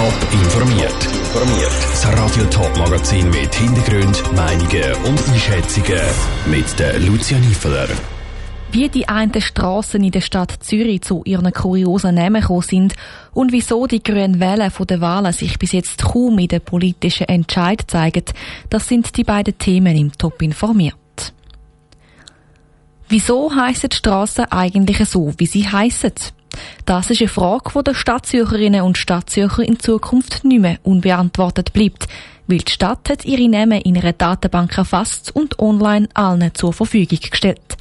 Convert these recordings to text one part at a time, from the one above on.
Top informiert. Informiert. Das Radio Top Magazin mit Hintergrund, Meinungen und Einschätzungen mit der Lucia Niefeler. Wie die einen Strassen in der Stadt Zürich zu ihren kuriosen Namen gekommen sind und wieso die grünen Wellen von der Wahlen sich bis jetzt kaum in den politischen Entscheid zeigen, das sind die beiden Themen im Top informiert. Wieso heissen die Strassen eigentlich so, wie sie heissen? Das ist eine Frage, die den Stadtzürcherinnen und Stadtzürcher in Zukunft nicht mehr unbeantwortet bleibt, weil die Stadt hat ihre Namen in einer Datenbank erfasst und online allen zur Verfügung gestellt.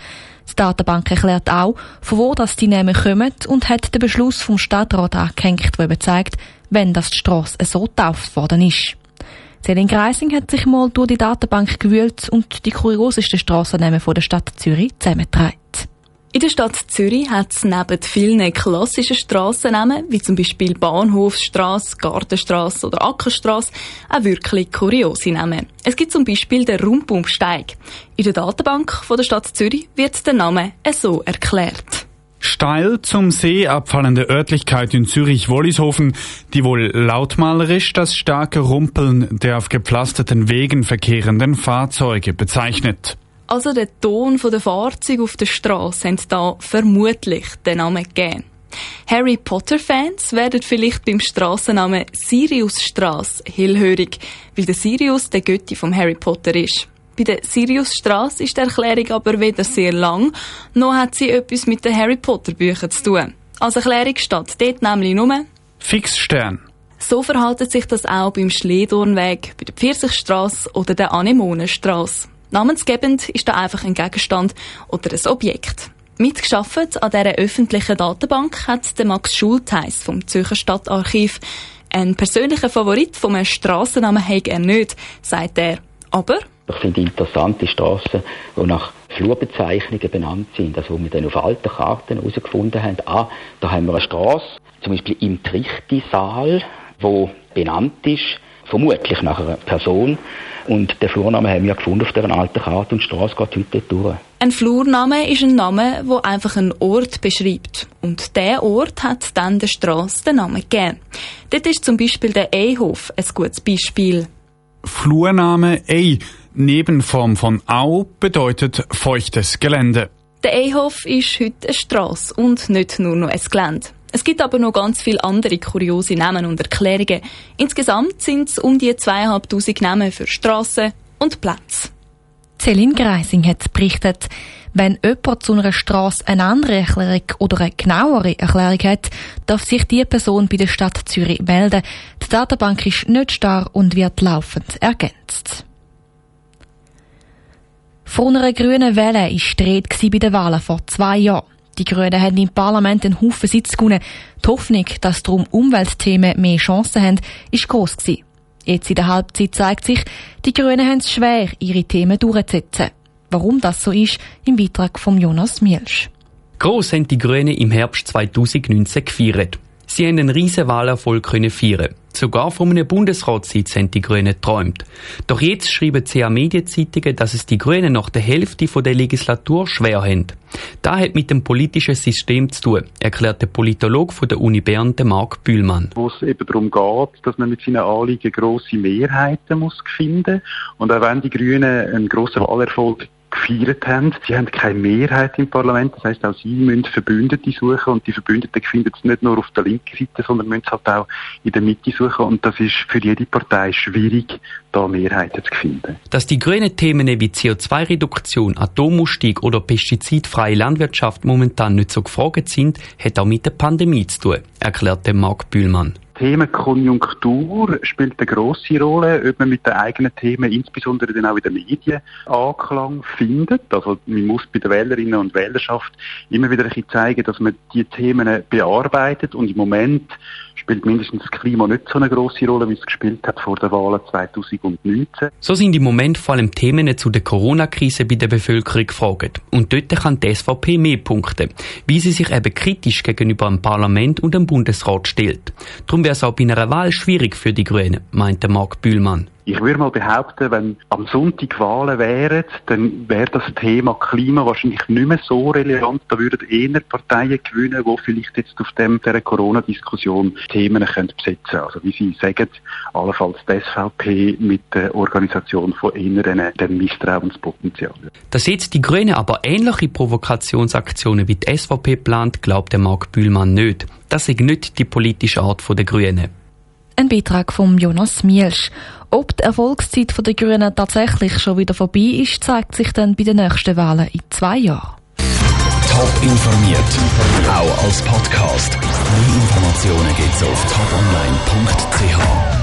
Die Datenbank erklärt auch, von wo das die Namen kommen und hat den Beschluss vom Stadtrat angehängt, der eben zeigt, wenn das die Strasse so getauft worden ist. Selin Greising hat sich mal durch die Datenbank gewühlt und die kuriosesten Strassennamen der Stadt Zürich zusammengetragen. In der Stadt Zürich hat es neben vielen klassischen Strassennamen, wie zum Beispiel Bahnhofstrasse, Gartenstrasse oder Ackerstrasse, auch wirklich kuriose Namen. Es gibt zum Beispiel den Rumpumsteig. In der Datenbank von der Stadt Zürich wird der Name so erklärt. Steil zum See abfallende Örtlichkeit in Zürich-Wollishofen, die wohl lautmalerisch das starke Rumpeln der auf gepflasterten Wegen verkehrenden Fahrzeuge bezeichnet. Also der Ton der Fahrzeuge auf der Straße haben da vermutlich den Namen gegeben. Harry Potter-Fans werden vielleicht beim Strassennamen Siriusstraße hellhörig, weil der Sirius der Götti vom Harry Potter ist. Bei der Siriusstraße ist die Erklärung aber weder sehr lang, noch hat sie etwas mit den Harry Potter Büchern zu tun. Als Erklärung steht dort nämlich nur Fixstern. So verhaltet sich das auch beim Schlehdornweg, bei der Pfirsichstraße oder der Anemonenstraße. Namensgebend ist da einfach ein Gegenstand oder ein Objekt. Mitgeschafft an dieser öffentlichen Datenbank hat der Max Schultheiss vom Zürcher Stadtarchiv. Ein persönlicher Favorit vom Strassennamen hat er nicht, sagt er. Aber ich finde interessante Strassen, die nach Flurbezeichnungen benannt sind, also wo wir dann auf alten Karten herausgefunden haben, ah, da haben wir eine Straße, zum Beispiel im Trichtisaal, wo benannt ist, vermutlich nach einer Person. Und den Flurname haben wir gefunden auf dieser alten Karte und die Straße geht heute durch. Ein Flurname ist ein Name, der einfach einen Ort beschreibt. Und der Ort hat dann der Straße den Namen gegeben. Dort ist zum Beispiel der Ehof ein gutes Beispiel. Flurname Ei, Nebenform von Au, bedeutet feuchtes Gelände. Der Ehof ist heute eine Straße und nicht nur noch ein Gelände. Es gibt aber noch ganz viele andere kuriose Namen und Erklärungen. Insgesamt sind es um die zweieinhalbtausend Namen für Strassen und Plätze. Celine Greising hat berichtet, wenn jemand zu einer Straße eine andere Erklärung oder eine genauere Erklärung hat, darf sich die Person bei der Stadt Zürich melden. Die Datenbank ist nicht starr und wird laufend ergänzt. Von einer grünen Welle war die bei den Wahlen vor zwei Jahren. Die Grünen haben im Parlament einen Haufen Sitz gewonnen. Die Hoffnung, dass darum Umweltthemen mehr Chancen haben, ist gross gewesen. Jetzt in der Halbzeit zeigt sich, die Grünen haben es schwer, ihre Themen durchzusetzen. Warum das so ist, im Beitrag von Jonas Mielsch. Gross haben die Grünen im Herbst 2019 gefeiert. Sie haben einen riesen Wahlerfolg können feiern. Sogar von einem Bundesratssitz haben die Grünen geträumt. Doch jetzt schreiben CA Medienzeitungen, dass es die Grünen nach der Hälfte der Legislatur schwer haben. Das hat mit dem politischen System zu tun, erklärt der Politologe von der Uni Bern, Marc Bühlmann. Wo es eben darum geht, dass man mit seinen Anliegen grosse Mehrheiten muss finden und auch wenn die Grünen einen grossen Wahlerfolg gefeiert haben. Sie haben keine Mehrheit im Parlament, das heißt auch sie müssen Verbündete suchen und die Verbündeten finden es nicht nur auf der linken Seite, sondern müssen es halt auch in der Mitte suchen und das ist für jede Partei schwierig, da Mehrheiten zu finden. Dass die grünen Themen wie CO2-Reduktion, Atomausstieg oder pestizidfreie Landwirtschaft momentan nicht so gefragt sind, hat auch mit der Pandemie zu tun, erklärte Marc Bühlmann. Themenkonjunktur spielt eine grosse Rolle, ob man mit den eigenen Themen, insbesondere dann auch in den Medien, Anklang findet. Also man muss bei den Wählerinnen und Wählerschaft immer wieder ein bisschen zeigen, dass man die Themen bearbeitet und im Moment spielt mindestens das Klima nicht so eine große Rolle, wie es gespielt hat vor der Wahl 2019. So sind im Moment vor allem Themen zu der Corona-Krise bei der Bevölkerung gefragt. Und dort kann die SVP mehr punkten, wie sie sich eben kritisch gegenüber dem Parlament und dem Bundesrat stellt. Darum bei einer Wahl schwierig für die Grünen, meinte Marc Bühlmann. Ich würde mal behaupten, wenn am Sonntag Wahlen wären, dann wäre das Thema Klima wahrscheinlich nicht mehr so relevant. Da würden eher Parteien gewinnen, die vielleicht jetzt auf dem, dieser Corona-Diskussion Themen können besetzen können. Also wie Sie sagen, allenfalls die SVP mit der Organisation von inneren dem Misstrauenspotenzial. Dass jetzt die Grünen aber ähnliche Provokationsaktionen wie die SVP plant, glaubt der Marc Bühlmann nicht. Das ist nicht die politische Art der Grünen. Ein Beitrag von Jonas Mielsch. Ob die Erfolgszeit der Grünen tatsächlich schon wieder vorbei ist, zeigt sich dann bei den nächsten Wahlen in zwei Jahren. Top informiert, auch als Podcast. Mehr Informationen gibt's auf toponline.ch.